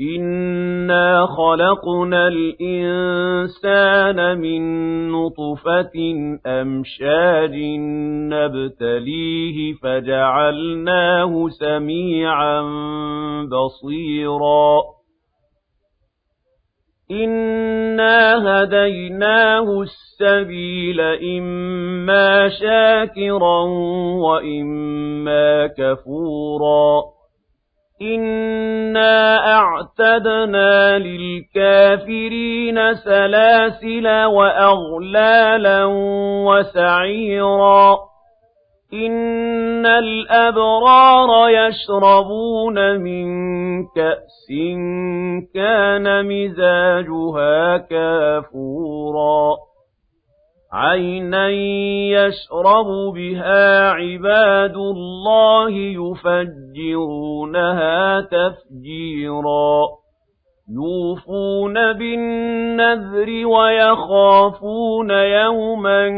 إنا خلقنا الإنسان من نطفة أمشاج نبتليه فجعلناه سميعا بصيرا. إِنَّا هَدَيْنَاهُ السَّبِيلَ إِمَّا شَاكِرًا وَإِمَّا كَفُورًا. إِنَّا أَعْتَدْنَا لِلْكَافِرِينَ سَلَاسِلَ وَأَغْلَالًا وَسَعِيرًا. إِنَّ الْأَبْرَارَ يَشْرَبُونَ مِن كَأْسٍ كَانَ مِزَاجُهَا كَافُورًا. عَيْنًا يَشْرَبُ بِهَا عِبَادُ اللَّهِ يُفَجِّرُونَهَا تَفْجِيرًا يُوفُونَ بِالنَّذْرِ وَيَخَافُونَ يَوْمًا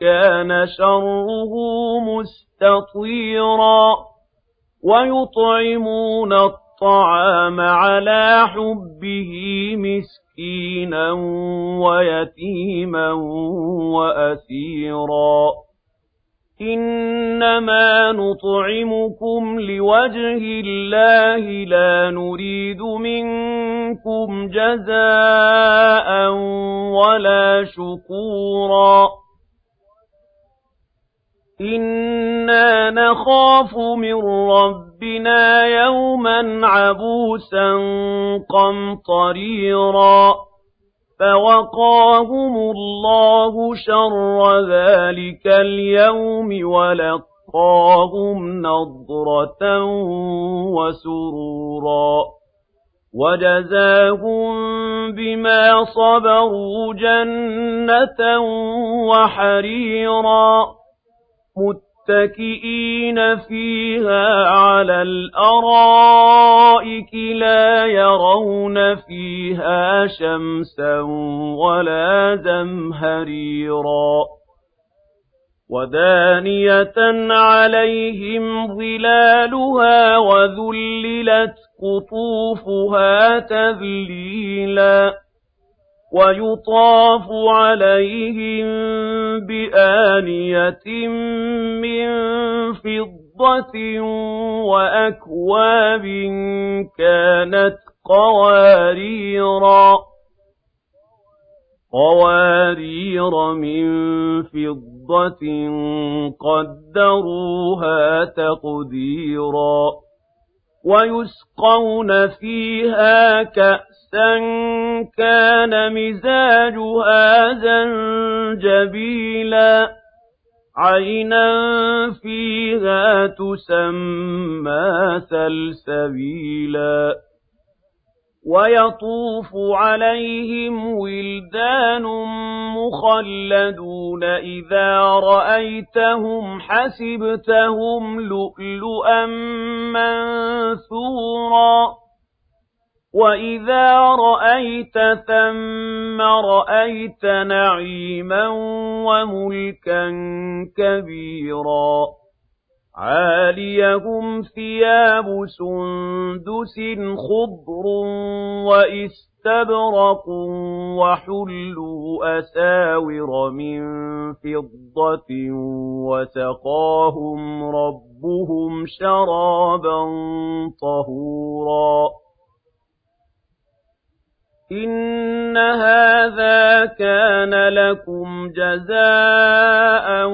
كَانَ شَرُّهُ مُسْتَطِيرًا وَيُطْعِمُونَ الطَّعَامَ عَلَىٰ حُبِّهِ مِسْكِينًا وَيَتِيمًا وَأَسِيرًا إِنَّمَا نُطْعِمُكُمْ لِوَجْهِ اللَّهِ لَا نُرِيدُ مِنكُمْ جَزَاءً وَلَا شُكُورًا إِنَّا نَخَافُ مِن رَّبِّنَا يَوْمًا عَبُوسًا قَمْطَرِيرًا فَوَقَاهُمُ اللَّهُ شَرَّ ذَٰلِكَ الْيَوْمِ وَلَقَّاهُمْ نَضْرَةً وَسُرُورًا وَجَزَاهُم بِمَا صَبَرُوا جَنَّةً وَحَرِيرًا مُتَّكِئِينَ فِيهَا عَلَى الْأَرَائِكِ لَا يَرَوْنَ فِيهَا شَمْسًا وَلَا زَمْهَرِيرًا وَدَانِيَةً عَلَيْهِمْ ظِلَالُهَا وَذُلِّلَتْ قُطُوفُهَا تَذْلِيلًا وَيُطَافُ عَلَيْهِم بِآنِيَةٍ مِّن فِضَّةٍ وَأَكْوَابٍ كَانَتْ قَوَارِيرَا قَوَارِيرَ مِن فِضَّةٍ قَدَّرُوهَا تَقْدِيرًا. وَيُسْقَوْنَ فِيهَا كَأْسًا كَانَ مِزَاجُهَا زَنجَبِيلًا عَيْنًا فِيهَا تُسَمَّىٰ سَلْسَبِيلًا وَيَطُوفُ عَلَيْهِمْ وِلْدَانٌ مُّخَلَّدُونَ إِذَا رَأَيْتَهُمْ حَسِبْتَهُمْ لُؤْلُؤًا مَّنثُورًا وَإِذَا رَأَيْتَ ثَمَّ رَأَيْتَ نَعِيمًا وَمُلْكًا كَبِيرًا عَالِيَهُمْ ثِيَابُ سُندُسٍ خُضْرٌ وَإِسْتَبْرَقٌ وَحُلُّوا أَسَاوِرَ مِن فِضَّةٍ وَسَقَاهُمْ رَبُّهُمْ شَرَابًا طَهُورًا إِنَّ هَٰذَا كَانَ لَكُمْ جَزَاءً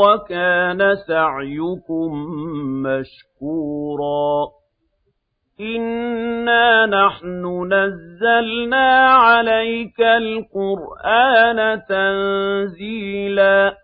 وَكَانَ سَعْيُكُم مَّشْكُورًا إِنَّا نَحْنُ نَزَّلْنَا عَلَيْكَ الْقُرْآنَ تَنزِيلًا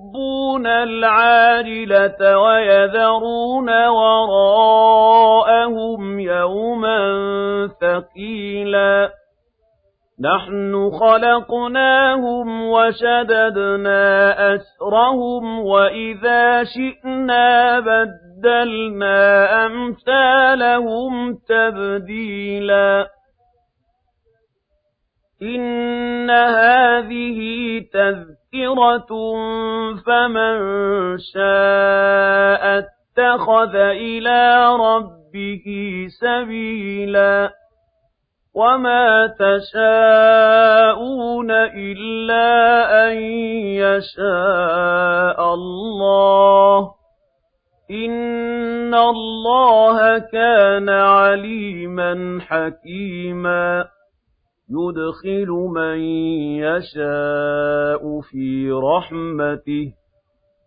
الْعَاجِلَةَ وَيَذَرُونَ وَرَاءَهُمْ يَوْمًا ثَقِيلًا. نَحْنُ خَلَقْنَاهُمْ وَشَدَدْنَا أَسْرَهُمْ وَإِذَا شِئْنَا بَدَّلْنَا أَمْثَالَهُمْ تَبْدِيلًا. إِنَّ هَٰذِهِ تَذْكِرَةٌ فَمَن شَاءَ اتَّخَذَ إِلَىٰ رَبِّهِ سَبِيلًا وَمَا تَشَاءُونَ إِلَّا أَن يَشَاءَ اللَّهُ ۚ إِنَّ اللَّهَ كَانَ عَلِيمًا حَكِيمًا يُدْخِلُ مَن يَشَاءُ فِي رَحْمَتِهِ ۚ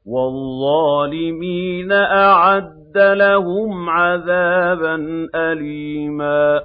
وَالظَّالِمِينَ أَعَدَّ لَهُمْ عَذَابًا أَلِيمًا